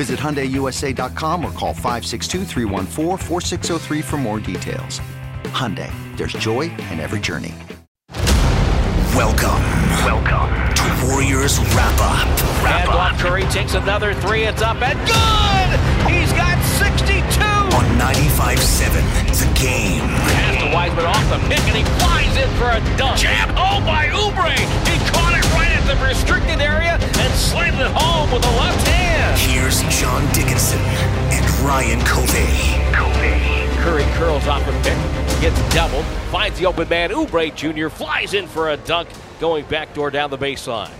Visit HyundaiUSA.com or call 562 for more details. Hyundai, there's joy in every journey. Welcome. Welcome to Warriors Wrap Up. Wrap and up. Curry takes another three. It's up and good! He's got 62! On 95.7, the game. Pass to Wiseman off the pick and he flies in for a dunk. Jam! Oh, by Oubre! He caught it right at the restricted area and slammed it home with a left hand. Here's John Dickinson and Ryan Covey. Covey. Curry curls off a pick, gets doubled, finds the open man. Oubre Jr. flies in for a dunk, going backdoor down the baseline.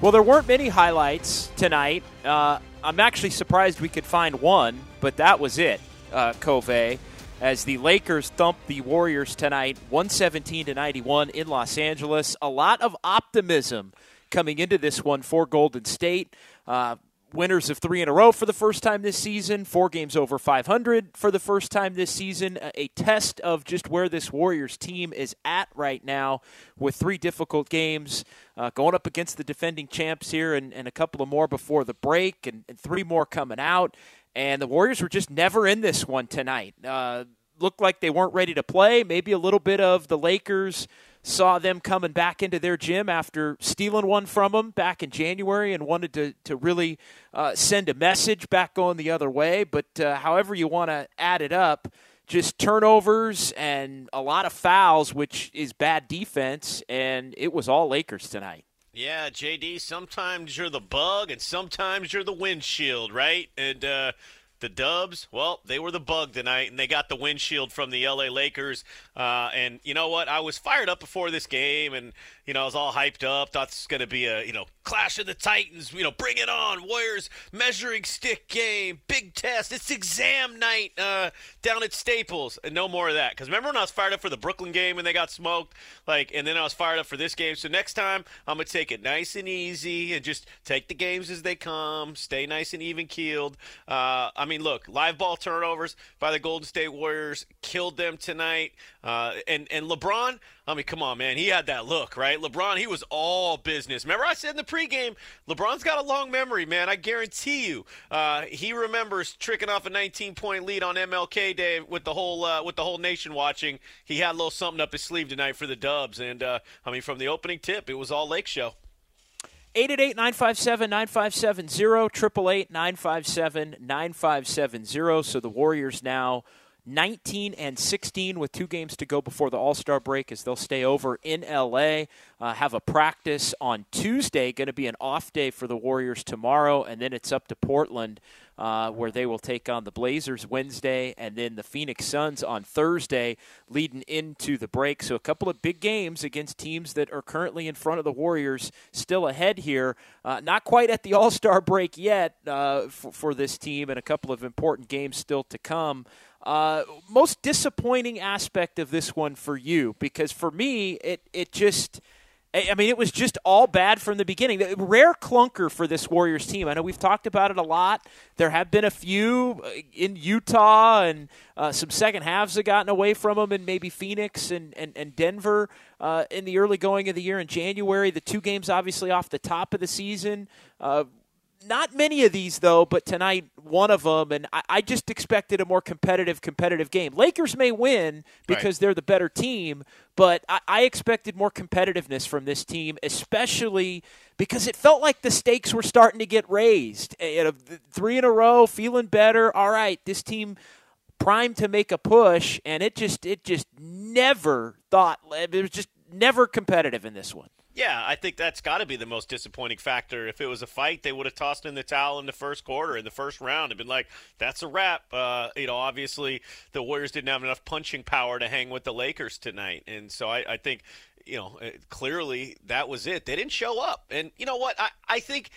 Well, there weren't many highlights tonight. Uh, I'm actually surprised we could find one, but that was it, uh, Covey as the Lakers thump the Warriors tonight 117 to 91 in Los Angeles. A lot of optimism coming into this one for Golden State. Uh, winners of three in a row for the first time this season, four games over 500 for the first time this season. A test of just where this Warriors team is at right now with three difficult games, uh, going up against the defending champs here and, and a couple of more before the break and, and three more coming out and the Warriors were just never in this one tonight. Uh, looked like they weren't ready to play. Maybe a little bit of the Lakers saw them coming back into their gym after stealing one from them back in January and wanted to, to really uh, send a message back going the other way. But uh, however you want to add it up, just turnovers and a lot of fouls, which is bad defense, and it was all Lakers tonight. Yeah, JD, sometimes you're the bug and sometimes you're the windshield, right? And uh, the Dubs, well, they were the bug tonight, and they got the windshield from the LA Lakers. Uh, and you know what? I was fired up before this game, and you know I was all hyped up. Thought this was going to be a you know clash of the Titans. You know, bring it on, Warriors measuring stick game, big test. It's exam night uh, down at Staples, and no more of that. Because remember when I was fired up for the Brooklyn game and they got smoked, like, and then I was fired up for this game. So next time I'm gonna take it nice and easy and just take the games as they come. Stay nice and even keeled. Uh, mean, look, live ball turnovers by the Golden State Warriors killed them tonight. Uh, and and LeBron, I mean, come on, man, he had that look, right? LeBron, he was all business. Remember, I said in the pregame, LeBron's got a long memory, man. I guarantee you, uh, he remembers tricking off a 19-point lead on MLK Day with the whole uh, with the whole nation watching. He had a little something up his sleeve tonight for the Dubs, and uh, I mean, from the opening tip, it was all Lake Show. 888-957-9570, 888-957-9570. So the Warriors now 19 and 16 with two games to go before the All-Star break as they'll stay over in LA. Uh, have a practice on Tuesday, going to be an off day for the Warriors tomorrow, and then it's up to Portland uh, where they will take on the Blazers Wednesday and then the Phoenix Suns on Thursday, leading into the break. So, a couple of big games against teams that are currently in front of the Warriors, still ahead here. Uh, not quite at the All Star break yet uh, for, for, this team, and a couple of important games still to come. Uh, most disappointing aspect of this one for you, because for me, it it just I mean, it was just all bad from the beginning. Rare clunker for this Warriors team. I know we've talked about it a lot. There have been a few uh, in Utah, and uh, some second halves have gotten away from them, and maybe Phoenix and, and, and Denver uh, in the early going of the year in January. The two games, obviously, off the top of the season. Uh, not many of these though, but tonight one of them, and I, I, just expected a more competitive, competitive game. Lakers may win because right. they're the better team, but I, I, expected more competitiveness from this team, especially because it felt like the stakes were starting to get raised. You know, three in a row, feeling better. All right, this team primed to make a push, and it just it just never thought it was just never competitive in this one. Yeah, I think that's got to be the most disappointing factor. If it was a fight, they would have tossed in the towel in the first quarter, in the first round, and been like, "That's a wrap." Uh, you know, obviously the Warriors didn't have enough punching power to hang with the Lakers tonight, and so I, I think, you know, clearly that was it. They didn't show up, and you know what? I, I think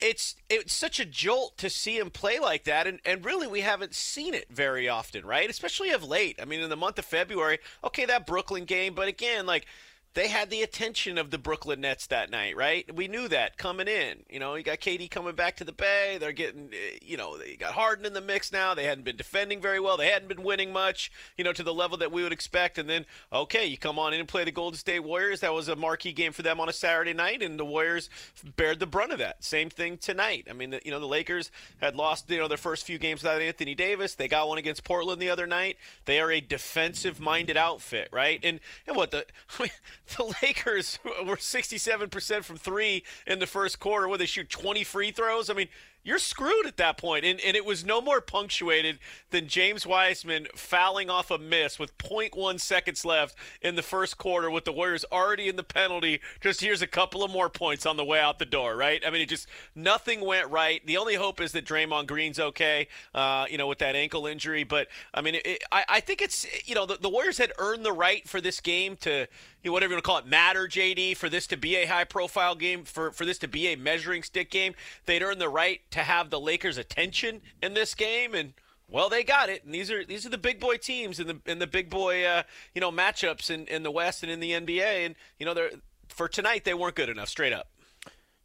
it's it's such a jolt to see him play like that and, and really we haven't seen it very often right especially of late i mean in the month of february okay that brooklyn game but again like they had the attention of the Brooklyn Nets that night, right? We knew that coming in. You know, you got KD coming back to the Bay. They're getting, eh, you know, they got Harden in the mix now. They hadn't been defending very well. They hadn't been winning much, you know, to the level that we would expect. And then, okay, you come on in and play the Golden State Warriors. That was a marquee game for them on a Saturday night, and the Warriors bared the brunt of that. Same thing tonight. I mean, you know, the Lakers had lost, you know, their first few games without Anthony Davis. They got one against Portland the other night. They are a defensive-minded outfit, right? And and what the the Lakers were 67% from three in the first quarter, where they shoot 20 free throws. I mean, you're screwed at that point. And, and it was no more punctuated than James Wiseman fouling off a miss with 0.1 seconds left in the first quarter with the Warriors already in the penalty. Just here's a couple of more points on the way out the door, right? I mean, it just nothing went right. The only hope is that Draymond Green's okay, uh, you know, with that ankle injury. But, I mean, it, I, I think it's, you know, the, the Warriors had earned the right for this game to, you know, whatever you want to call it, matter, JD, for this to be a high profile game, for, for this to be a measuring stick game. They'd earned the right to have the Lakers' attention in this game, and well, they got it. And these are these are the big boy teams and the in the big boy uh, you know matchups in, in the West and in the NBA. And you know, they're for tonight they weren't good enough, straight up.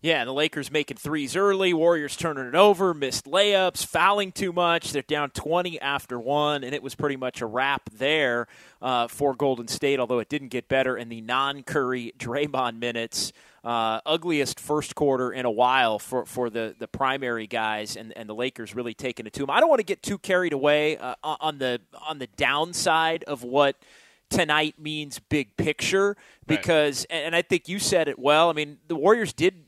Yeah, the Lakers making threes early, Warriors turning it over, missed layups, fouling too much. They're down 20 after one, and it was pretty much a wrap there uh, for Golden State, although it didn't get better in the non Curry Draymond minutes uh, ugliest first quarter in a while for, for the, the primary guys and, and the Lakers really taking it to them. I don't want to get too carried away uh, on the on the downside of what tonight means big picture because right. and I think you said it well. I mean, the Warriors did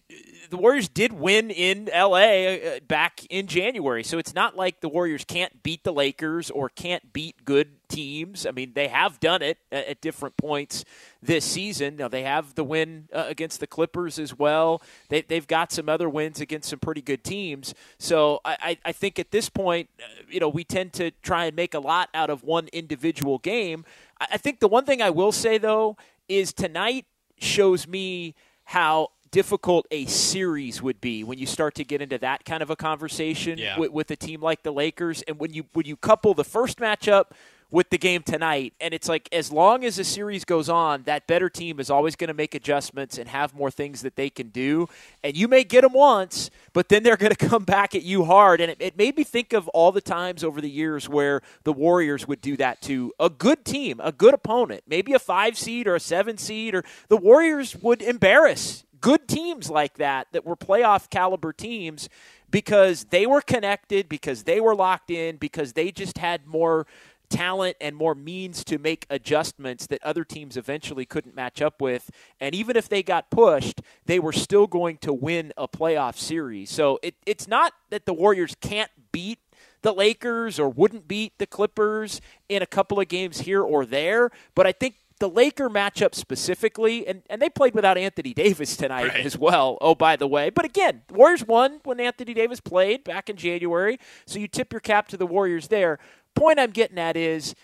the Warriors did win in LA uh, back in January. So it's not like the Warriors can't beat the Lakers or can't beat good teams. I mean, they have done it at different points this season. Now, they have the win uh, against the Clippers as well. They, have got some other wins against some pretty good teams. So I, I think at this point, uh, you know, we tend to try and make a lot out of one individual game. I think the one thing I will say, though, is tonight shows me how difficult a series would be when you start to get into that kind of a conversation yeah. with, with a team like the Lakers. And when you when you couple the first matchup with the game tonight, and it's like as long as the series goes on, that better team is always going to make adjustments and have more things that they can do. And you may get them once, but then they're going to come back at you hard. And it, it made me think of all the times over the years where the Warriors would do that to a good team, a good opponent, maybe a five seed or a seven seed, or the Warriors would embarrass good teams like that that were playoff caliber teams because they were connected, because they were locked in, because they just had more talent and more means to make adjustments that other teams eventually couldn't match up with. And even if they got pushed, they were still going to win a playoff series. So it, it's not that the Warriors can't beat the Lakers or wouldn't beat the Clippers in a couple of games here or there, but I think the Laker matchup specifically, and, and they played without Anthony Davis tonight right. as well. Oh, by the way. But again, the Warriors won when Anthony Davis played back in January. So you tip your cap to the Warriors there. Point I'm getting at is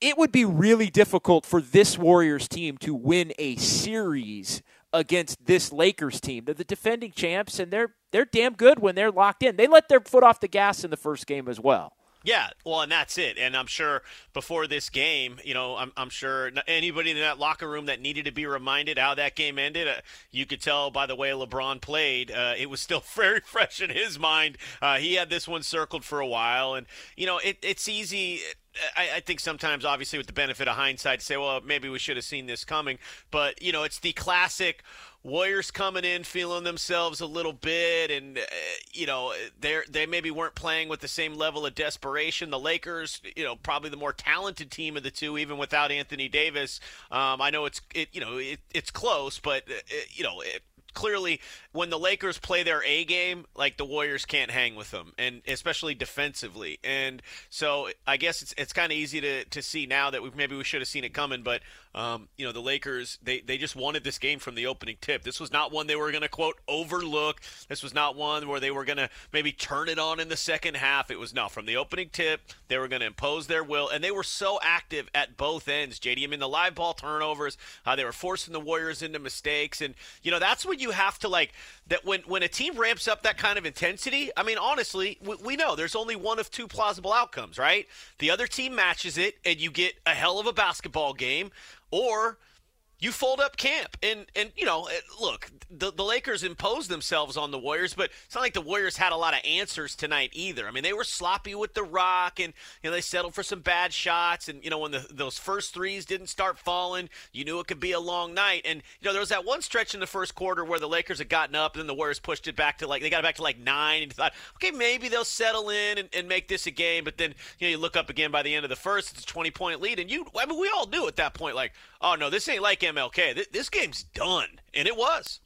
it would be really difficult for this Warriors team to win a series against this Lakers team. They're the defending champs, and they're they're damn good when they're locked in. They let their foot off the gas in the first game as well. Yeah, well, and that's it. And I'm sure before this game, you know, I'm, I'm sure anybody in that locker room that needed to be reminded how that game ended, uh, you could tell by the way LeBron played, uh, it was still very fresh in his mind. Uh, he had this one circled for a while, and you know, it, it's easy I, I think sometimes, obviously, with the benefit of hindsight, to say, well, maybe we should have seen this coming. But you know, it's the classic. Warriors coming in feeling themselves a little bit, and uh, you know they they maybe weren't playing with the same level of desperation. The Lakers, you know, probably the more talented team of the two, even without Anthony Davis. Um, I know it's it you know it, it's close, but uh, it, you know it, clearly when the Lakers play their A game, like the Warriors can't hang with them, and especially defensively. And so I guess it's it's kind of easy to, to see now that we maybe we should have seen it coming, but um, you know the Lakers they they just wanted this game from the opening tip. This was not one they were going to quote overlook. This was not one where they were going to maybe turn it on in the second half. It was not from the opening tip they were going to impose their will, and they were so active at both ends. JD, I mean the live ball turnovers, uh, they were forcing the Warriors into mistakes, and you know that's when you have to like that when when a team ramps up that kind of intensity. I mean honestly, we, we know there's only one of two plausible outcomes, right? The other team matches it, and you get a hell of a basketball game or you fold up camp. And and you know eh, look the, the lakers imposed themselves on the warriors but it's not like the warriors had a lot of answers tonight either. I mean they were sloppy with the rock and you know they settled for some bad shots. And you know when the, those first threes didn't start falling you knew it could be a long night. And you know there was that one stretch in the first quarter where the lakers had gotten up and then the warriors pushed it back to like they got it back to like nine and thought okay maybe they'll settle in and, and make this a game. But then you know you look up again by the end of the first it's a 20 point lead. And you i mean we all knew at that point like oh no this ain't like MLK. This game's done, and it was.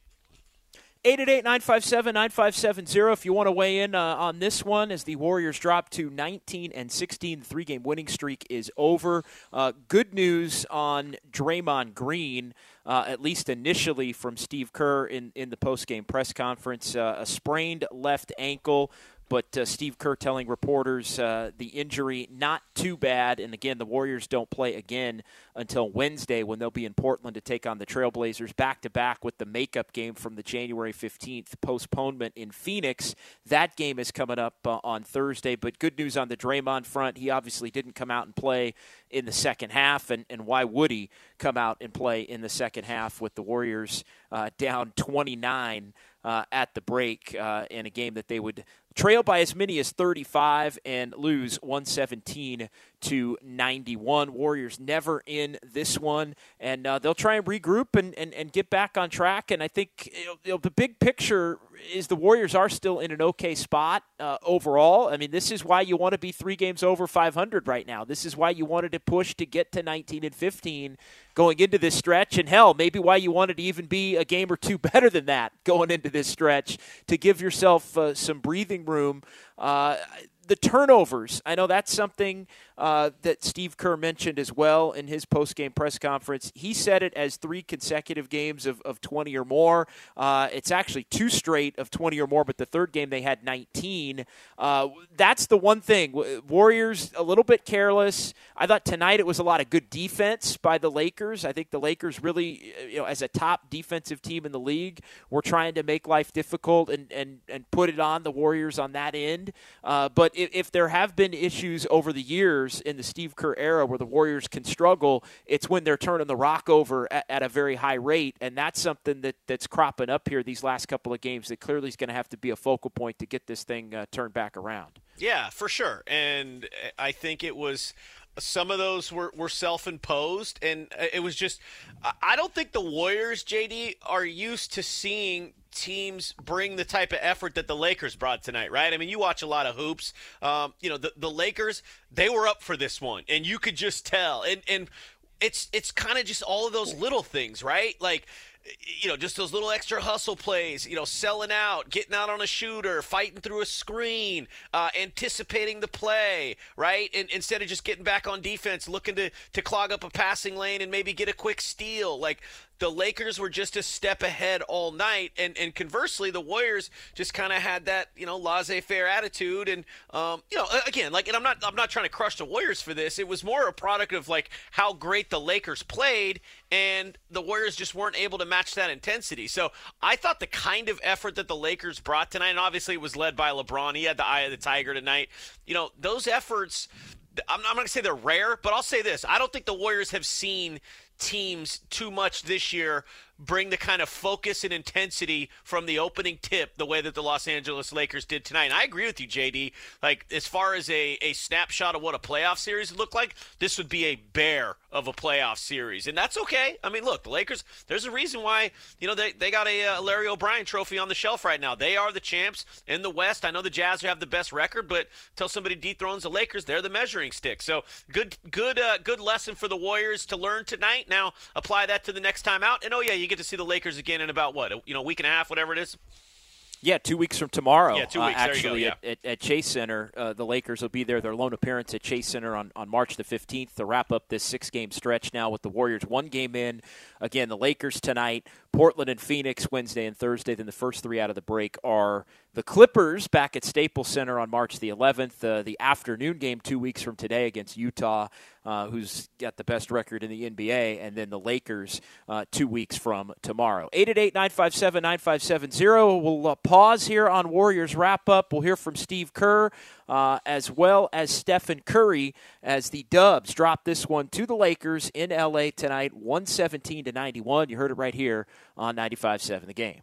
888-957-9570 if you want to weigh in uh, on this one as the Warriors drop to 19 and 16 the three-game winning streak is over. Uh, good news on Draymond Green uh, at least initially from Steve Kerr in, in the post-game press conference uh, a sprained left ankle but uh, Steve Kerr telling reporters uh, the injury not too bad. And again, the Warriors don't play again until Wednesday when they'll be in Portland to take on the Trailblazers back to back with the makeup game from the January 15th postponement in Phoenix. That game is coming up uh, on Thursday. But good news on the Draymond front. He obviously didn't come out and play in the second half. And, and why would he come out and play in the second half with the Warriors uh, down 29? Uh, at the break uh, in a game that they would trail by as many as 35 and lose 117 to 91. Warriors never in this one, and uh, they'll try and regroup and, and, and get back on track. And I think you know, the big picture is the Warriors are still in an okay spot uh, overall. I mean, this is why you want to be three games over 500 right now. This is why you wanted to push to get to 19 and 15 going into this stretch. And hell, maybe why you wanted to even be a game or two better than that going into this stretch to give yourself uh, some breathing room. Uh, the turnovers, I know that's something uh, that Steve Kerr mentioned as well in his post-game press conference. He said it as three consecutive games of, of 20 or more. Uh, it's actually two straight of 20 or more, but the third game they had 19. Uh, that's the one thing. Warriors a little bit careless. I thought tonight it was a lot of good defense by the Lakers. I think the Lakers really, you know, as a top defensive team in the league, were trying to make life difficult and and, and put it on the Warriors on that end. Uh, but if, if there have been issues over the years in the Steve Kerr era where the Warriors can struggle, it's when they're turning the rock over at, at a very high rate, and that's something that that's cropping up here these last couple of games that clearly is going to have to be a focal point to get this thing uh, turned back around. Yeah, for sure, and I think it was some of those were, were self-imposed. And it was just i don't think the warriors jd are used to seeing teams bring the type of effort that the Lakers brought tonight, right? I mean, you watch a lot of hoops. Um, you know, the, the Lakers, they were up for this one, and you could just tell. And and it's it's kind of just all of those little things, right? Like you know, just those little extra hustle plays, you know, selling out, getting out on a shooter, fighting through a screen, uh, anticipating the play, right? And instead of just getting back on defense, looking to, to clog up a passing lane and maybe get a quick steal. Like the Lakers were just a step ahead all night, and and conversely, the Warriors just kind of had that you know laissez-faire attitude, and um, you know again, like, and I'm not I'm not trying to crush the Warriors for this. It was more a product of like how great the Lakers played, and the Warriors just weren't able to match that intensity. So I thought the kind of effort that the Lakers brought tonight, and obviously it was led by LeBron. He had the eye of the tiger tonight. You know those efforts I'm not going to say they're rare, but I'll say this: I don't think the Warriors have seen teams too much this year bring the kind of focus and intensity from the opening tip the way that the Los Angeles Lakers did tonight. And I agree with you, JD. Like, as far as a, a snapshot of what a playoff series would look like, this would be a bear of a playoff series. And that's okay. I mean, look, the Lakers, there's a reason why, you know, they, they got a uh, Larry O'Brien trophy on the shelf right now. They are the champs in the West. I know the Jazz have the best record, but until somebody dethrones the Lakers, they're the measuring stick. So good, good, uh, good lesson for the Warriors to learn tonight. Now apply that to the next time out. And oh, yeah, you get to see the Lakers again in about what, you know, a week and a half, whatever it is. Yeah, two weeks from tomorrow. Yeah, two weeks. Uh, actually, go, yeah. at, at, at, Chase Center, uh, the Lakers will be there. Their lone appearance at Chase Center on, on March the 15th to wrap up this six game stretch now with the Warriors one game in. Again, the Lakers tonight, Portland and Phoenix Wednesday and Thursday. Then the first three out of the break are the Clippers back at Staples Center on March the 11th. Uh, the afternoon game two weeks from today against Utah, uh, who's got the best record in the NBA, and then the Lakers uh, two weeks from tomorrow. 888 957 9570. We'll uh, pause here on Warriors wrap up. We'll hear from Steve Kerr uh, as well as Stephen Curry as the Dubs drop this one to the Lakers in LA tonight, 117 to 91. You heard it right here on 95.7 The Game.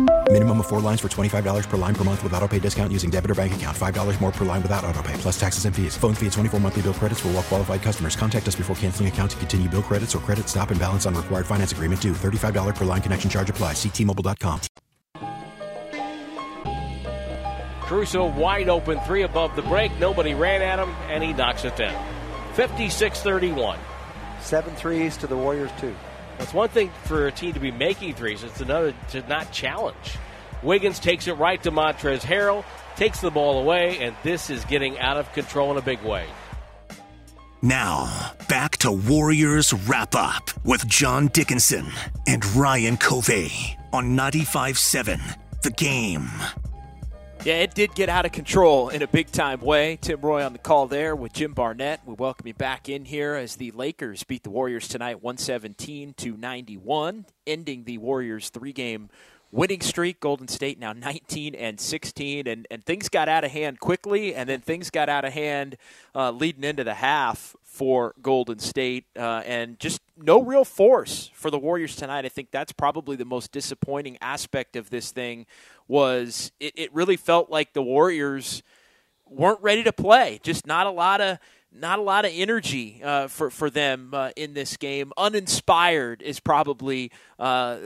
Minimum of four lines for $25 per line per month with auto pay discount using debit or bank account. $5 more per line without auto pay, plus taxes and fees. Phone fee at 24 monthly bill credits for all well qualified customers. Contact us before canceling account to continue bill credits or credit stop and balance on required finance agreement due. $35 per line connection charge apply. Ctmobile.com. Caruso wide open, three above the break. Nobody ran at him, and he knocks it down. 56 31. Seven threes to the Warriors, two. That's one thing for a team to be making threes, it's another to not challenge. Wiggins takes it right to Montrezl Harrell, takes the ball away, and this is getting out of control in a big way. Now, back to Warriors Wrap Up with John Dickinson and Ryan Covey on 95 7, The Game. Yeah, it did get out of control in a big time way. Tim Roye on the call there with Jim Barnett. We welcome you back in here as the Lakers beat the Warriors tonight 117 to 91, ending the Warriors three game winning streak. Golden State now 19 and 16, and, and things got out of hand quickly, and then things got out of hand uh, leading into the half for Golden State, uh, and just no real force for the Warriors tonight. I think that's probably the most disappointing aspect of this thing was it, it really felt like the Warriors weren't ready to play. Just not a lot of not a lot of energy uh, for for them uh, in this game. Uninspired is probably uh,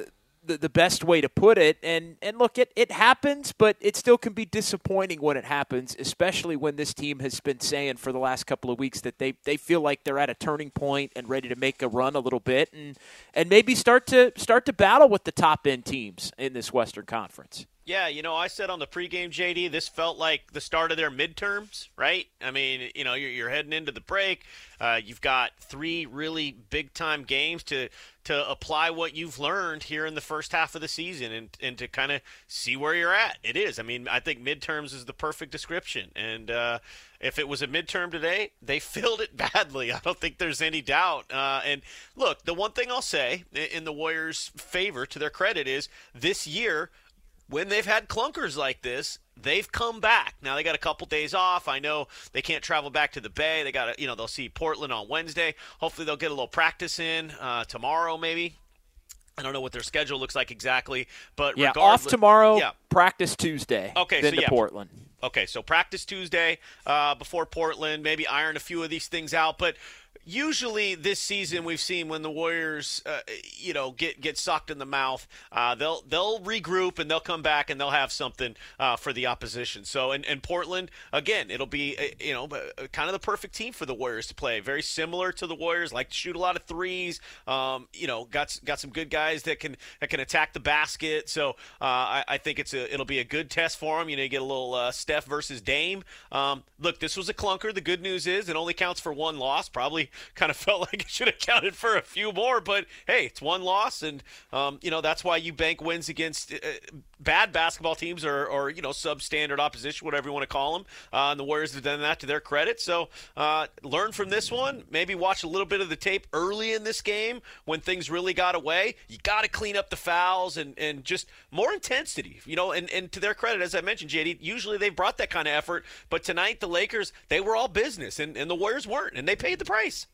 the, the best way to put it. And and look, it it happens, but it still can be disappointing when it happens, especially when this team has been saying for the last couple of weeks that they they feel like they're at a turning point and ready to make a run a little bit and and maybe start to start to battle with the top end teams in this Western Conference. Yeah, you know, I said on the pregame, JD, this felt like the start of their midterms, right? I mean, you know, you're, you're heading into the break. Uh, you've got three really big time games to to apply what you've learned here in the first half of the season and, and to kind of see where you're at. It is. I mean, I think midterms is the perfect description. And uh, if it was a midterm today, they filled it badly. I don't think there's any doubt. Uh, and look, the one thing I'll say in the Warriors' favor, to their credit, is this year when they've had clunkers like this, they've come back. Now they got a couple days off. I know they can't travel back to the Bay. They got to, you know, they'll see Portland on Wednesday. Hopefully they'll get a little practice in uh, tomorrow, maybe. I don't know what their schedule looks like exactly, but yeah, off tomorrow. Yeah. practice Tuesday. Okay, then so to yeah, Portland. Okay, so practice Tuesday uh, before Portland. Maybe iron a few of these things out, but usually this season we've seen when the Warriors, uh, you know, get get sucked in the mouth, uh, they'll they'll regroup and they'll come back and they'll have something uh, for the opposition. So in, in Portland again, it'll be uh, you know uh, kind of the perfect team for the Warriors to play. Very similar to the Warriors, like to shoot a lot of threes. Um, you know, got got some good guys that can that can attack the basket. So uh, I, I, think it's a it'll be a good test for them. You know, you get a little Steph versus Dame. Um, look, this was a clunker. The good news is it only counts for one loss. Probably kind of felt like it should have counted for a few more. But hey, it's one loss, and um, you know that's why you bank wins against uh, bad basketball teams or, or you know substandard opposition, whatever you want to call them. Uh, and the Warriors have done that to their credit. So uh, learn from this one. Maybe watch a little bit of the tape early in this game when things really got away. You got to clean up the fouls and, and just more intensity. You know, and, and to their credit, as I mentioned, JD, usually they've brought that kind of effort. But tonight, the Lakers, they were all business, and, and the Warriors weren't, and they paid the price.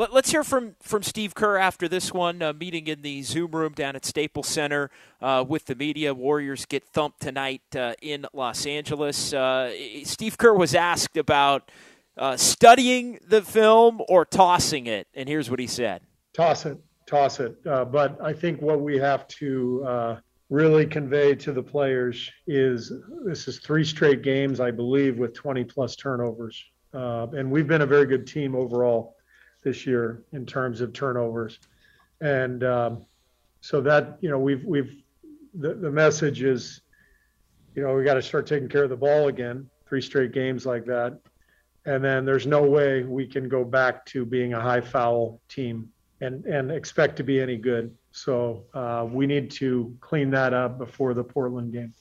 Let, us hear from, from Steve Kerr after this one, uh, meeting in the Zoom room down at Staples Center uh, with the media. Warriors get thumped tonight uh, in Los Angeles. Uh, Steve Kerr was asked about uh, studying the film or tossing it, and here's what he said Toss it, toss it. Uh, but I think what we have to really convey to the players is this is three straight games, I believe, with 20 plus turnovers. and we've been a very good team overall this year in terms of turnovers. And um, so that, you know, we've, we've, the, the message is, you know, we got to start taking care of the ball again, three straight games like that. And then there's no way we can go back to being a high foul team and, and expect to be any good. So uh, we need to clean that up before the Portland game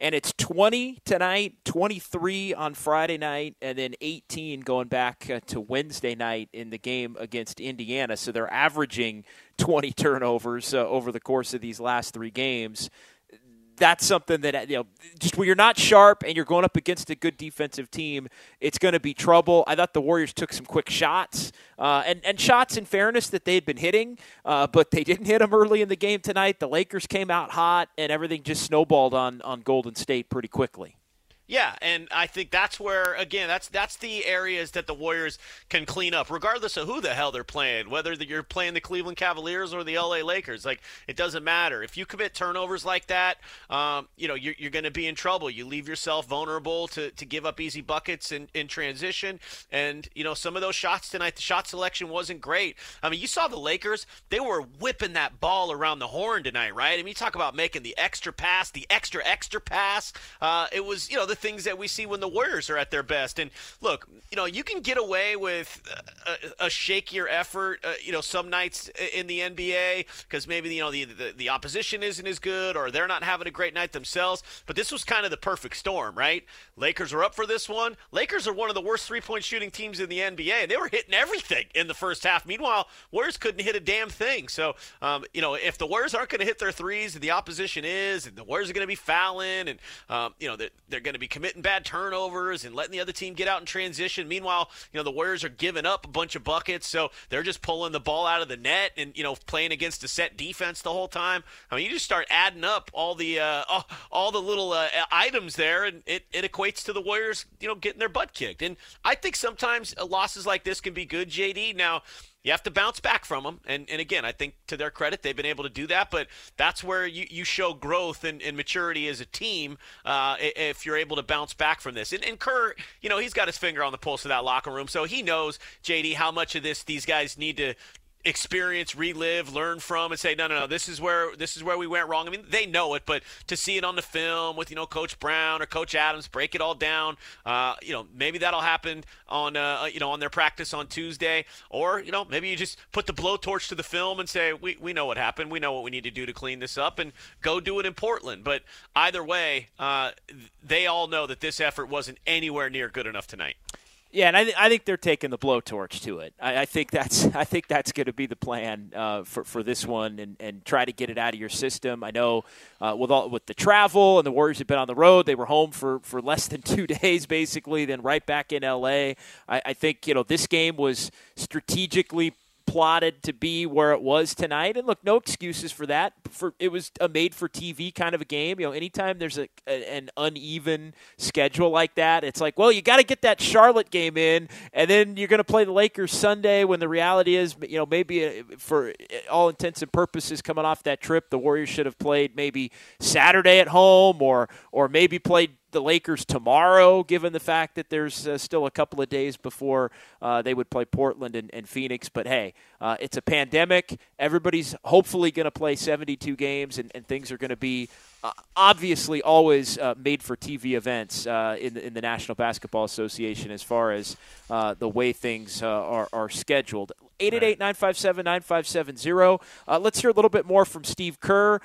and it's 20 tonight, 23 on Friday night, and then 18 going back uh, to Wednesday night in the game against Indiana. So they're averaging 20 turnovers uh, over the course of these last three games that's something that you know just when you're not sharp and you're going up against a good defensive team it's going to be trouble. I thought the warriors took some quick shots uh, and, and shots in fairness that they had been hitting uh, but they didn't hit them early in the game tonight. The lakers came out hot and everything just snowballed on, on golden state pretty quickly yeah, and I think that's where again that's that's the areas that the Warriors can clean up, regardless of who the hell they're playing. Whether you're playing the Cleveland Cavaliers or the LA Lakers, like it doesn't matter. If you commit turnovers like that, um, you know you're, you're going to be in trouble. You leave yourself vulnerable to, to give up easy buckets in, in transition, and you know some of those shots tonight. The shot selection wasn't great. I mean, you saw the Lakers; they were whipping that ball around the horn tonight, right? I mean, you talk about making the extra pass, the extra extra pass. Uh, it was you know the things that we see when the Warriors are at their best. And look, you know, you can get away with a, a shakier effort, uh, you know, some nights in the NBA because maybe you know the, the, the opposition isn't as good or they're not having a great night themselves. But this was kind of the perfect storm, right? Lakers are up for this one. Lakers are one of the worst three point shooting teams in the NBA. They were hitting everything in the first half. Meanwhile, Warriors couldn't hit a damn thing. So, um, you know, if the Warriors aren't going to hit their threes and the opposition is, and the Warriors are going to be fouling, and um, you know they're, they're going to be committing bad turnovers and letting the other team get out in transition. Meanwhile, you know, the Warriors are giving up a bunch of buckets, so they're just pulling the ball out of the net and, you know, playing against a set defense the whole time. I mean, you just start adding up all the uh, all, all the little uh, items there, and it, it equates to the Warriors, you know, getting their butt kicked. And I think sometimes losses like this can be good, JD. Now, you have to bounce back from them. And, and again, I think to their credit, they've been able to do that. But that's where you, you show growth and, and maturity as a team uh, if you're able to bounce back from this. And, and Kerr, you know, he's got his finger on the pulse of that locker room. So he knows, JD, how much of this these guys need to experience, relive, learn from, and say, no, no, no, this is where this is where we went wrong. I mean, they know it, but to see it on the film with you know Coach Brown or Coach Adams break it all down, uh, you know, maybe that'll happen on uh, you know on their practice on Tuesday, or you know maybe you just put the blowtorch to the film and say, we we know what happened, we know what we need to do to clean this up, and go do it in Portland. But either way, uh, they all know that this effort wasn't anywhere near good enough tonight. Yeah, and I, th- I think they're taking the blowtorch to it. I, I think that's I think that's going to be the plan uh, for for this one, and, and try to get it out of your system. I know uh, with all with the travel and the Warriors have been on the road, they were home for, for less than two days basically, then right back in LA. I, I think you know this game was strategically plotted to be where it was tonight. And look, no excuses for that. For it was a made for TV kind of a game. You know, anytime there's a, a an uneven schedule like that, it's like, well, you got to get that Charlotte game in, and then you're going to play the Lakers Sunday. When the reality is, you know, maybe uh, for all intents and purposes, coming off that trip, the Warriors should have played maybe Saturday at home, or or maybe played the Lakers tomorrow, given the fact that there's uh, still a couple of days before uh, they would play Portland and, and Phoenix. But hey, uh, it's a pandemic. Everybody's hopefully going to play 72 games, and, and things are going to be uh, obviously always uh, made for TV events uh, in, the, in the National Basketball Association as far as the way things are, are scheduled. 888-957-9570. Uh, let's hear a little bit more from Steve Kerr.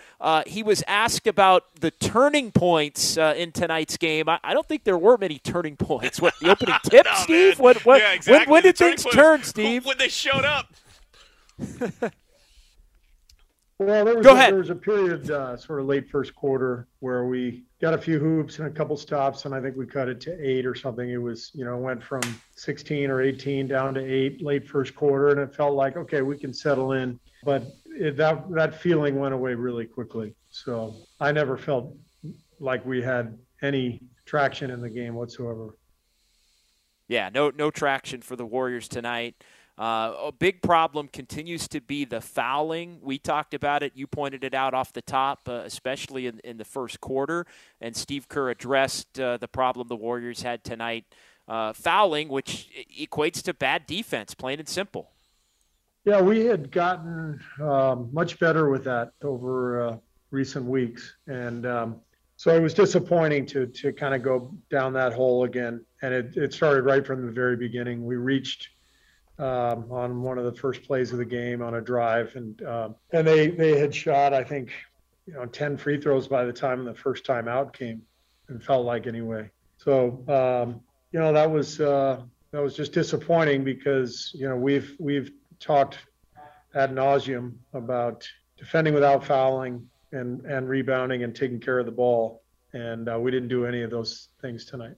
he was asked about the turning points in tonight's game. I, I, don't think there were many turning points. What the opening tip, no, Steve? What, what, yeah, exactly. When, when did things turn, Steve? When they showed up. Well, there was, Go a, ahead. there was a period, uh, sort of late first quarter, where we got a few hoops and a couple stops, and I think we cut it to eight or something. It was, you know, went from 16 or 18 down to eight late first quarter, and it felt like, okay, we can settle in. But it, that that feeling went away really quickly. So I never felt like we had any traction in the game whatsoever. Yeah, no no traction for the Warriors tonight. Uh, a big problem continues to be the fouling. We talked about it. You pointed it out off the top, uh, especially in, in the first quarter. And Steve Kerr addressed uh, the problem the Warriors had tonight uh, fouling, which equates to bad defense, plain and simple. Yeah, we had gotten um, much better with that over uh, recent weeks. And um, so it was disappointing to, to kind of go down that hole again. And it, it started right from the very beginning. We reached um, on one of the first plays of the game on a drive, and uh, and they they had shot I think you know ten free throws by the time the first time out came, and felt like anyway. So um, you know that was uh, that was just disappointing because you know we've we've talked ad nauseum about defending without fouling and and rebounding and taking care of the ball, and uh, we didn't do any of those things tonight.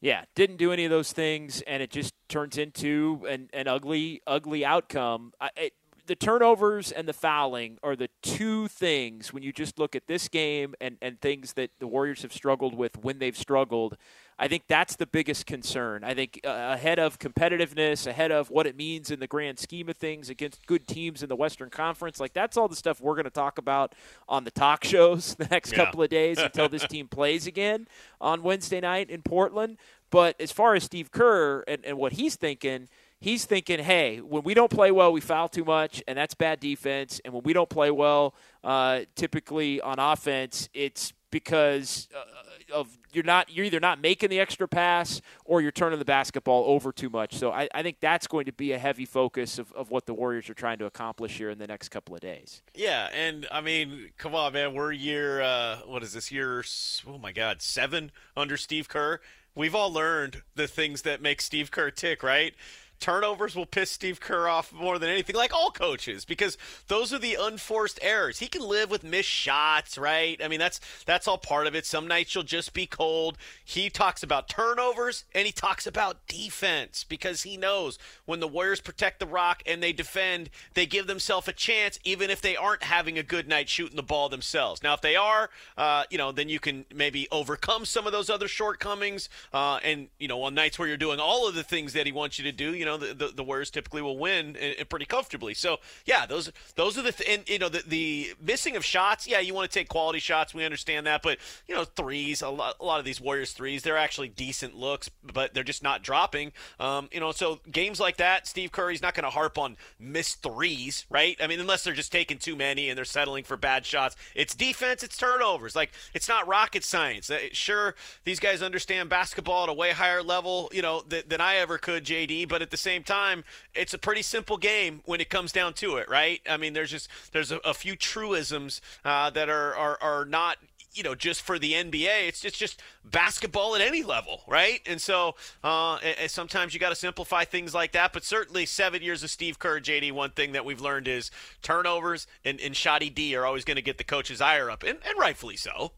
Yeah, didn't do any of those things, and it just turns into an, an ugly, ugly outcome. I, it, the turnovers and the fouling are the two things when you just look at this game and, and things that the Warriors have struggled with when they've struggled. I think that's the biggest concern. I think uh, ahead of competitiveness, ahead of what it means in the grand scheme of things against good teams in the Western Conference, like that's all the stuff we're going to talk about on the talk shows the next Yeah. couple of days until this team plays again on Wednesday night in Portland. But as far as Steve Kerr and, and what he's thinking, he's thinking, hey, when we don't play well, we foul too much, and that's bad defense. And when we don't play well, uh, typically on offense, it's because uh, of you're not you're either not making the extra pass or you're turning the basketball over too much. So I, I think that's going to be a heavy focus of, of what the Warriors are trying to accomplish here in the next couple of days. Yeah, and I mean, come on, man. We're year, uh, what is this year? Oh my God, seven under Steve Kerr. We've all learned the things that make Steve Kerr tick, right? Turnovers will piss Steve Kerr off more than anything, like all coaches, because those are the unforced errors. He can live with missed shots, right? I mean, that's that's all part of it. Some nights you'll just be cold. He talks about turnovers and he talks about defense because he knows when the Warriors protect the rock and they defend, they give themselves a chance, even if they aren't having a good night shooting the ball themselves. Now, if they are, uh, you know, then you can maybe overcome some of those other shortcomings. Uh, and you know, on nights where you're doing all of the things that he wants you to do, you know, know the, the, the Warriors typically will win and, and pretty comfortably. So yeah, those those are the th- and you know the the missing of shots. Yeah, you want to take quality shots. We understand that, but you know threes. A lot, a lot of these Warriors threes, they're actually decent looks, but they're just not dropping. Um, you know, so games like that, Steve Curry's not going to harp on missed threes, right? I mean, unless they're just taking too many and they're settling for bad shots. It's defense, it's turnovers. Like it's not rocket science. Uh, sure, these guys understand basketball at a way higher level, you know, th- than I ever could, JD. But at the same time, it's a pretty simple game when it comes down to it, right? I mean, there's just there's a, a few truisms uh, that are, are are not you know, just for the NBA. It's it's just basketball at any level, right? And so uh, and sometimes you got to simplify things like that. But certainly, seven years of Steve Kerr, JD, one thing that we've learned is turnovers and, and shoddy D are always going to get the coach's ire up, and, and rightfully so.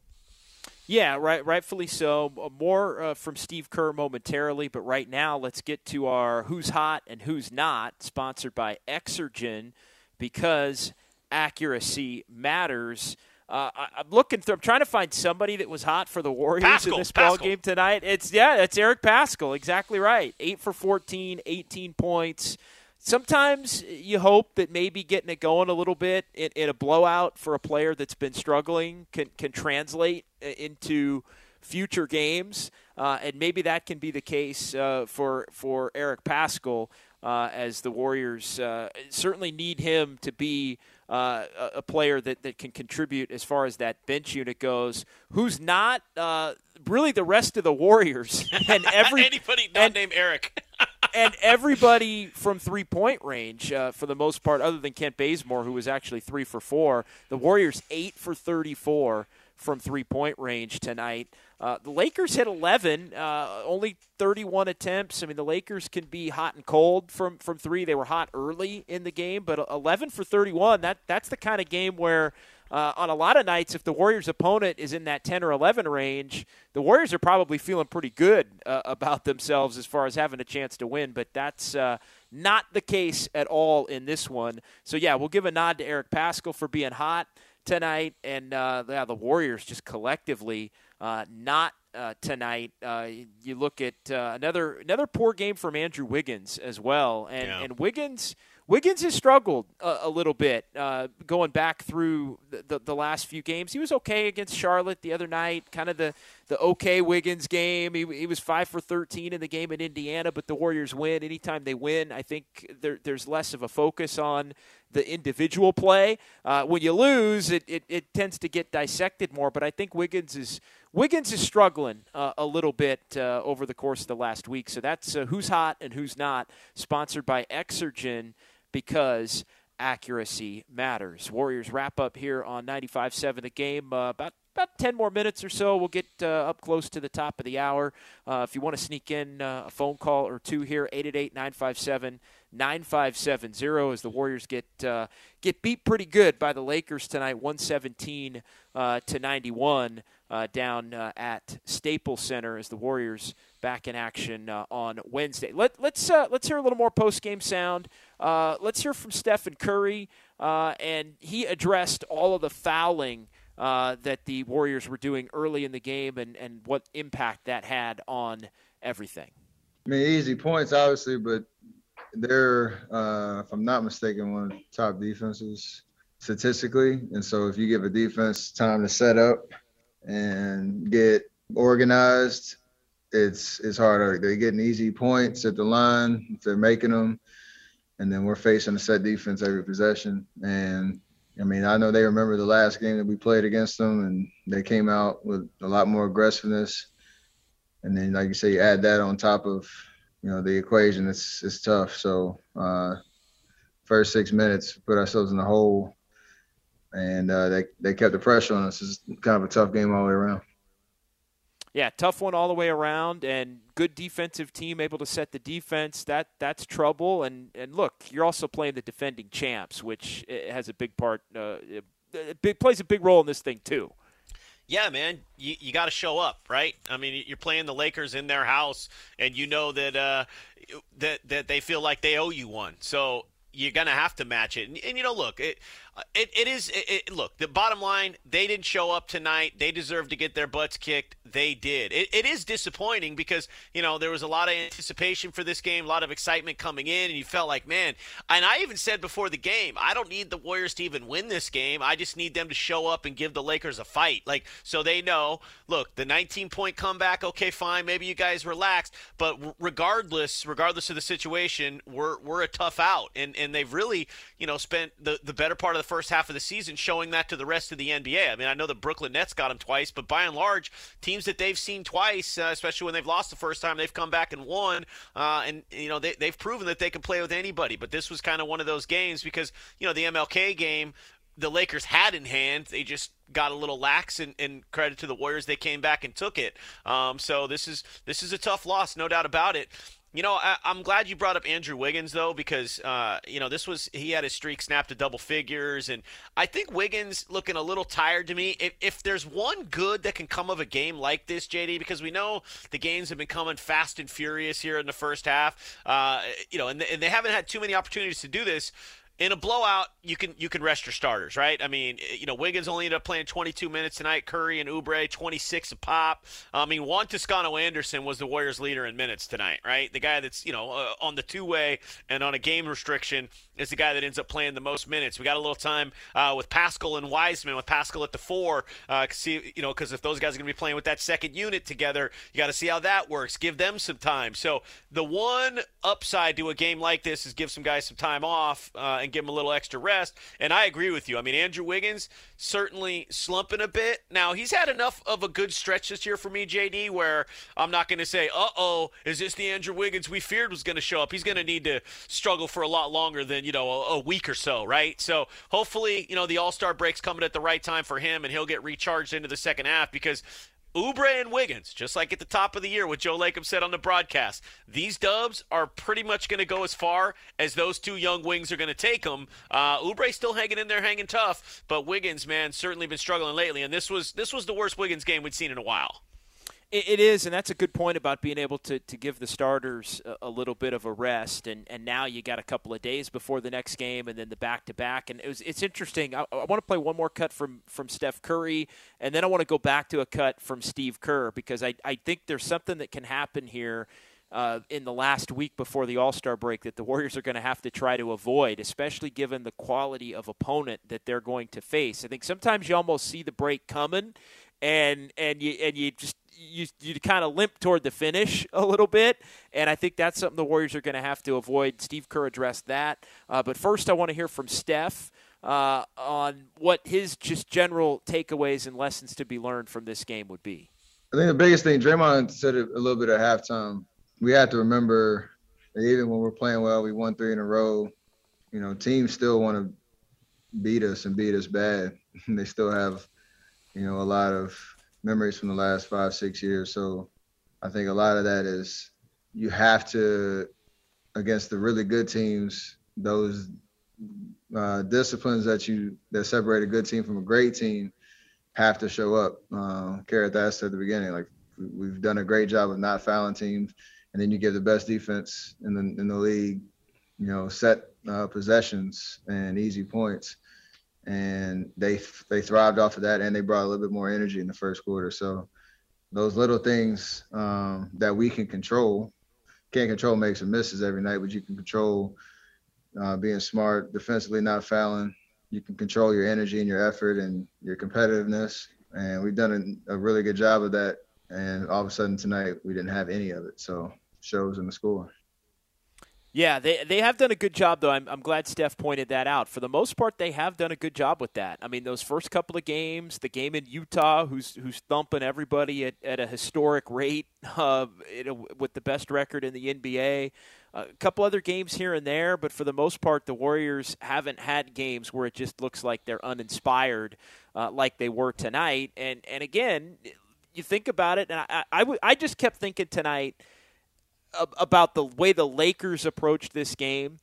Yeah, right, rightfully so. Uh, more uh, from Steve Kerr momentarily, but right now let's get to our who's hot and who's not, sponsored by Exergen, because accuracy matters. Uh, I, am looking through. I'm trying to find somebody that was hot for the Warriors Paschall, in this Paschall. ball game tonight. It's yeah, it's Eric Paschall. Exactly right. Eight for 14, 18 points. Sometimes you hope that maybe getting it going a little bit in, in a blowout for a player that's been struggling can can translate into future games, uh, and maybe that can be the case uh, for for Eric Paschall uh, as the Warriors uh, certainly need him to be uh, a player that, that can contribute as far as that bench unit goes. Who's not uh, really the rest of the Warriors and every anybody not and, named Eric. and everybody from three point range uh, for the most part, other than Kent Bazemore, who was actually three for four. The Warriors eight for thirty four from three point range tonight. Uh, the Lakers hit 11, uh, only 31 attempts. I mean, the Lakers can be hot and cold from, from three. They were hot early in the game, but 11 for 31, that, that's the kind of game where uh, on a lot of nights, if the Warriors' opponent is in that 10 or 11 range, the Warriors are probably feeling pretty good uh, about themselves as far as having a chance to win. But that's uh, not the case at all in this one. So, yeah, we'll give a nod to Eric Paschall for being hot tonight. And uh, yeah, the Warriors just collectively uh, not uh, tonight. Uh, you look at uh, another another poor game from Andrew Wiggins as well, and Yeah. and Wiggins. Wiggins has struggled a, a little bit uh, going back through the, the, the last few games. He was okay against Charlotte the other night, kind of the, the okay Wiggins game. He, he was 5 for 13 in the game in Indiana, but the Warriors win. Anytime they win, I think there, there's less of a focus on the individual play. Uh, when you lose, it, it, it tends to get dissected more, but I think Wiggins is Wiggins is struggling uh, a little bit uh, over the course of the last week. So that's uh, who's hot and who's not, sponsored by Exergen because accuracy matters. Warriors wrap up here on 95 7 the game. Uh, about about 10 more minutes or so. We'll get uh, up close to the top of the hour. Uh, if you want to sneak in uh, a phone call or two here, 888 957 9570 as the Warriors get uh, get beat pretty good by the Lakers tonight, 117 uh, to 91 uh, down at Staples Center as the Warriors back in action on Wednesday. Let, let's let's hear a little more post game sound. Uh, let's hear from Stephen Curry, uh, and he addressed all of the fouling. Uh, that the Warriors were doing early in the game and, and what impact that had on everything. I mean, easy points, obviously, but they're, uh, if I'm not mistaken, one of the top defenses statistically. And so if you give a defense time to set up and get organized, it's it's harder. They're getting easy points at the line if they're making them, and then we're facing a set defense every possession. And I mean, I know they remember the last game that we played against them, and they came out with a lot more aggressiveness. And then, like you say, you add that on top of you know the equation. It's it's tough. So uh, first six minutes, put ourselves in the hole, and uh, they they kept the pressure on us. It's kind of a tough game all the way around. Yeah, tough one all the way around, and good defensive team able to set the defense. That that's trouble. And and look, you're also playing the defending champs, which has a big part. Uh, plays a big role in this thing too. Yeah, man, you, you got to show up, right? I mean, you're playing the Lakers in their house, and you know that uh, that that they feel like they owe you one. So you're gonna have to match it. And, and you know, look, it, it, it is. It, it, look, the bottom line, they didn't show up tonight. They deserve to get their butts kicked. They did. It, it is disappointing because you know there was a lot of anticipation for this game, a lot of excitement coming in, and you felt like, man. And I even said before the game, I don't need the Warriors to even win this game. I just need them to show up and give the Lakers a fight, like so they know. Look, the 19 point comeback, okay, fine. Maybe you guys relaxed, but regardless, regardless of the situation, we're we're a tough out, and and they've really you know spent the the better part of the first half of the season showing that to the rest of the NBA. I mean, I know the Brooklyn Nets got them twice, but by and large, teams that they've seen twice, uh, especially when they've lost the first time, they've come back and won. Uh, and you know, they, they've proven that they can play with anybody. But this was kind of one of those games because you know the MLK game, the Lakers had in hand. They just got a little lax, and, and credit to the Warriors, they came back and took it. Um, so this is this is a tough loss, no doubt about it. You know, I, am glad you brought up Andrew Wiggins though, because uh, you know this was he had his streak snapped to double figures, and I think Wiggins looking a little tired to me. If, if there's one good that can come of a game like this, JD, because we know the games have been coming fast and furious here in the first half, uh, you know, and, and they haven't had too many opportunities to do this in a blowout, you can you can rest your starters, right? I mean, you know, Wiggins only ended up playing 22 minutes tonight. Curry and Oubre 26 a pop. I mean, Juan Toscano Anderson was the Warriors' leader in minutes tonight, right? The guy that's you know uh, on the two way and on a game restriction is the guy that ends up playing the most minutes. We got a little time uh, with Paschall and Wiseman, with Paschall at the four. Uh, see, you know, because if those guys are going to be playing with that second unit together, you got to see how that works. Give them some time. So the one upside to a game like this is give some guys some time off uh, and give them a little extra rest. And I agree with you. I mean, Andrew Wiggins certainly slumping a bit. Now he's had enough of a good stretch this year for me, JD, where I'm not going to say, "Uh oh, is this the Andrew Wiggins we feared was going to show up?" He's going to need to struggle for a lot longer than you know a, a week or so, right? So hopefully, you know, the All Star break's coming at the right time for him, and he'll get recharged into the second half because Oubre and Wiggins, just like at the top of the year, what Joe Lacob said on the broadcast, these dubs are pretty much going to go as far as those two young wings are going to take them. Uh, Oubre still hanging in there, hanging tough, but Wiggins, man, certainly been struggling lately, and this was this was the worst Wiggins game we'd seen in a while. It, it is, and that's a good point about being able to, to give the starters a, a, little bit of a rest. And, and now you got a couple of days before the next game, and then the back to back. And it was it's interesting. I, I want to play one more cut from from Steph Curry, and then I want to go back to a cut from Steve Kerr because I I think there's something that can happen here. Uh, in the last week before the All Star break that the Warriors are going to have to try to avoid, especially given the quality of opponent that they're going to face. I think sometimes you almost see the break coming, and and you and you just you you kind of limp toward the finish a little bit, and I think that's something the Warriors are going to have to avoid. Steve Kerr addressed that, uh, but first I want to hear from Steph uh, on what his just general takeaways and lessons to be learned from this game would be. I think the biggest thing Draymond said it a little bit at halftime. We have to remember that even when we're playing well, we won three in a row. You know, teams still want to beat us and beat us bad. they still have, you know, a lot of memories from the last five, six years. So I think a lot of that is you have to, against the really good teams, those uh, disciplines that you that separate a good team from a great team have to show up. Uh, Carrot that said at the beginning, like we've done a great job of not fouling teams, and then you give the best defense in the in the league, you know, set uh, possessions and easy points and they they thrived off of that, and they brought a little bit more energy in the first quarter. So those little things um, that we can control, can't control makes and misses every night, but you can control uh, being smart defensively, not fouling. You can control your energy and your effort and your competitiveness, and we've done a, a really good job of that. And all of a sudden tonight, we didn't have any of it. So shows in the score. Yeah, they they have done a good job though. I'm I'm glad Steph pointed that out. For the most part, they have done a good job with that. I mean, those first couple of games, the game in Utah, who's who's thumping everybody at, at a historic rate, uh, with the best record in the NBA. A couple other games here and there, but for the most part, the Warriors haven't had games where it just looks like they're uninspired, uh, like they were tonight. And and again, you think about it, and I just kept thinking tonight about the way the Lakers approached this game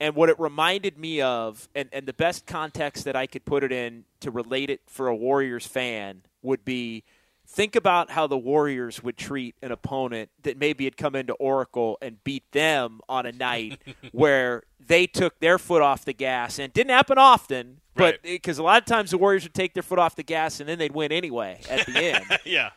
and what it reminded me of, and, and the best context that I could put it in to relate it for a Warriors fan would be think about how the Warriors would treat an opponent that maybe had come into Oracle and beat them on a night where they took their foot off the gas. And didn't happen often, but because a lot of times the Warriors would take their foot off the gas and then they'd win anyway at the end. yeah.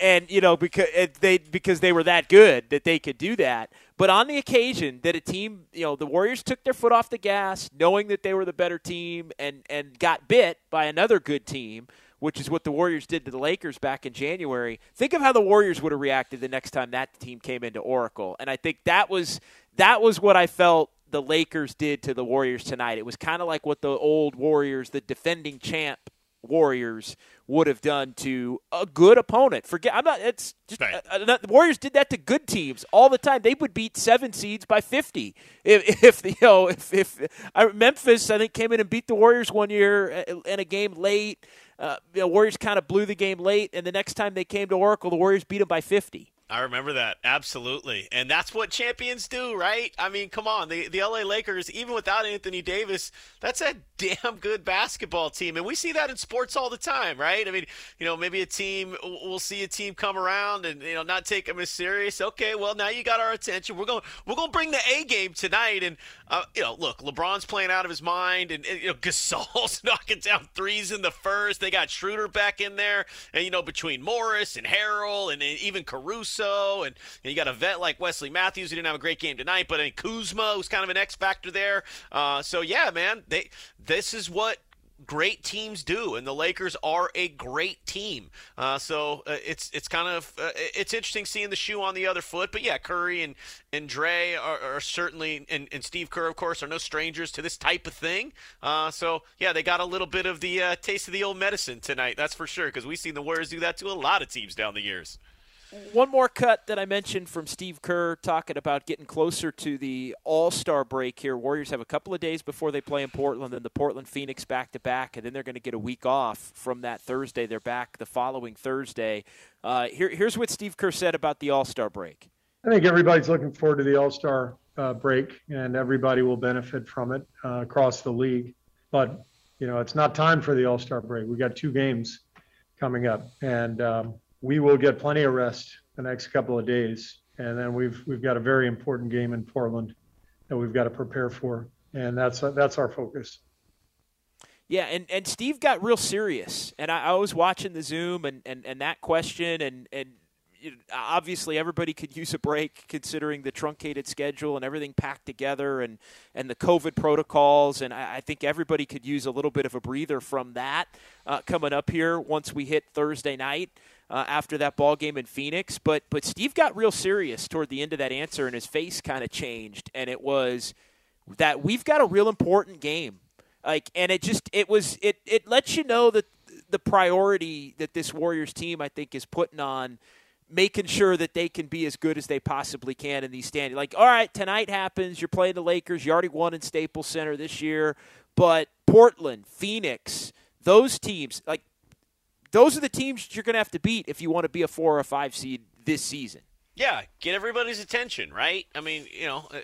And you know because they because they were that good that they could do that. But on the occasion that a team, you know, the Warriors took their foot off the gas, knowing that they were the better team, and and got bit by another good team, which is what the Warriors did to the Lakers back in January. Think of how the Warriors would have reacted the next time that team came into Oracle. And I think that was that was what I felt the Lakers did to the Warriors tonight. It was kind of like what the old Warriors, the defending champ Warriors would have done to a good opponent. Forget I'm not. It's just Right. uh, uh, the Warriors did that to good teams all the time. They would beat seven seeds by 50 if, if you know if if I, Memphis I think came in and beat the Warriors one year uh, in a game late. Uh, the Warriors kind of blew the game late, and the next time they came to Oracle, the Warriors beat them by 50. I remember that absolutely, and that's what champions do, right? I mean, come on, the the LA Lakers, even without Anthony Davis, that's a damn good basketball team, and we see that in sports all the time, right? I mean, you know, maybe a team we'll see a team come around and you know not take them as serious. Okay, well now you got our attention. We're going we're going to bring the A game tonight, and uh, you know, look, LeBron's playing out of his mind, and, and you know Gasol's knocking down threes in the first. They got Schroeder back in there, and you know between Morris and Harrell and, and even Caruso, and, and you got a vet like Wesley Matthews who didn't have a great game tonight, but I mean, Kuzma who's kind of an X factor there. Uh, so yeah, man, they this is what great teams do, and the Lakers are a great team. Uh, so uh, it's it's kind of uh, it's interesting seeing the shoe on the other foot. But yeah, Curry and and Dre are, are certainly and, and Steve Kerr, of course, are no strangers to this type of thing. Uh, so yeah, they got a little bit of the uh, taste of the old medicine tonight. That's for sure because we've seen the Warriors do that to a lot of teams down the years. One more cut that I mentioned from Steve Kerr talking about getting closer to the All Star break here. Warriors have a couple of days before they play in Portland, then the Portland Phoenix back to back, and then they're going to get a week off from that Thursday. They're back the following Thursday. Uh, here, here's what Steve Kerr said about the All Star break. I think everybody's looking forward to the All Star uh, break, and everybody will benefit from it uh, across the league. But you know, it's not time for the All Star break. We got two games coming up, and um, we will get plenty of rest the next couple of days. And then we've we've got a very important game in Portland that we've got to prepare for, and that's that's our focus. Yeah, and, and Steve got real serious, and I, I was watching the Zoom and, and, and that question, and and you know, obviously everybody could use a break considering the truncated schedule and everything packed together, and and the COVID protocols, and I, I think everybody could use a little bit of a breather from that uh, coming up here once we hit Thursday night. Uh, after that ball game in Phoenix, but but Steve got real serious toward the end of that answer, and his face kind of changed, and it was that we've got a real important game. Like and it just it was it it lets you know that the priority that this warriors team i think is putting on making sure that they can be as good as they possibly can in these standings like all right tonight happens you're playing the lakers you already won in staples center this year but portland phoenix those teams like those are the teams you're going to have to beat if you want to be a four or five seed this season Yeah, get everybody's attention, right? I mean, you know, uh,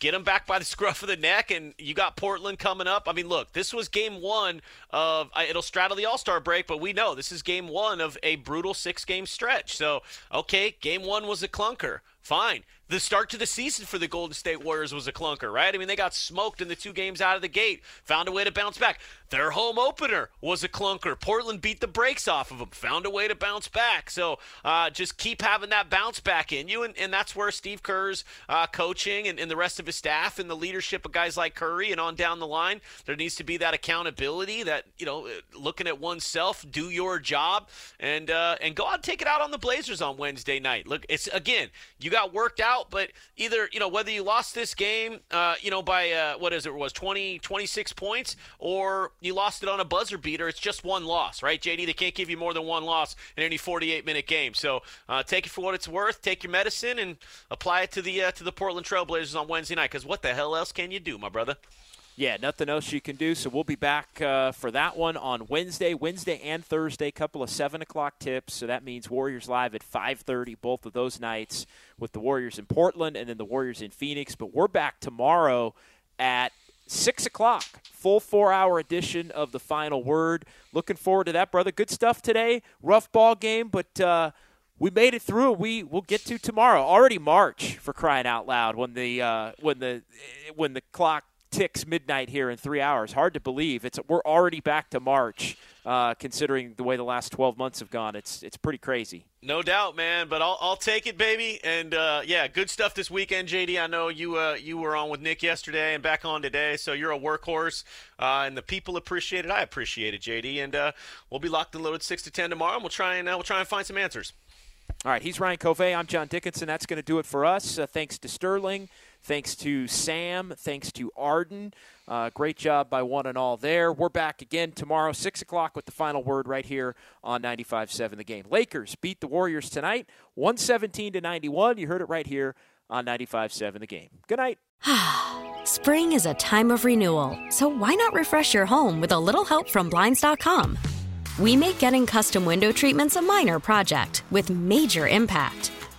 get them back by the scruff of the neck, and you got Portland coming up. I mean, look, this was game one of it'll straddle the All Star break, but we know this is game one of a brutal six game stretch. So, okay, game one was a clunker. Fine. The start to the season for the Golden State Warriors was a clunker, right? I mean, they got smoked in the two games out of the gate, found a way to bounce back. Their home opener was a clunker. Portland beat the brakes off of them, found a way to bounce back. So uh, just keep having that bounce back in you, and, and that's where Steve Kerr's uh, coaching and, and the rest of his staff and the leadership of guys like Curry and on down the line, there needs to be that accountability, that you know, looking at oneself, do your job, and uh, and go out and take it out on the Blazers on Wednesday night. Look, it's again, you got worked out, but either you know whether you lost this game, uh, you know by uh, what is it, was 20, 26 points, or you lost it on a buzzer beater. It's just one loss, right, JD? They can't give you more than one loss in any forty-eight minute game. So uh, take it for what it's worth. Take your medicine and apply it to the uh, to the Portland Trailblazers on Wednesday night. Because what the hell else can you do, my brother? Yeah, nothing else you can do. So we'll be back uh, for that one on Wednesday, Wednesday and Thursday. Couple of seven o'clock tips. So that means Warriors live at five thirty both of those nights with the Warriors in Portland and then the Warriors in Phoenix. But we're back tomorrow at 6 o'clock, full four hour edition of the final word. Looking forward to that, brother. Good stuff today. Rough ball game, but. Uh, we made it through. We will get to tomorrow. Already March for crying out loud when the uh, when the when the clock ticks midnight here in three hours. Hard to believe. It's we're already back to March, uh, considering the way the last 12 months have gone. It's it's pretty crazy. No doubt, man. But I'll, I'll take it, baby. And uh, yeah, good stuff this weekend, JD. I know you uh, you were on with Nick yesterday and back on today, so you're a workhorse, uh, and the people appreciate it. I appreciate it, JD. And uh, we'll be locked and loaded six to ten tomorrow. And we'll try and uh, we'll try and find some answers. All right, he's Ryan Covey. I'm John Dickinson. That's going to do it for us. Uh, thanks to Sterling. Thanks to Sam. Thanks to Arden. Uh, great job by one and all there. We're back again tomorrow, 6 o'clock, with the final word right here on 95 7 The Game. Lakers beat the Warriors tonight, 117 to 91. You heard it right here on 95 7 The Game. Good night. Spring is a time of renewal, so why not refresh your home with a little help from Blinds.com? We make getting custom window treatments a minor project with major impact.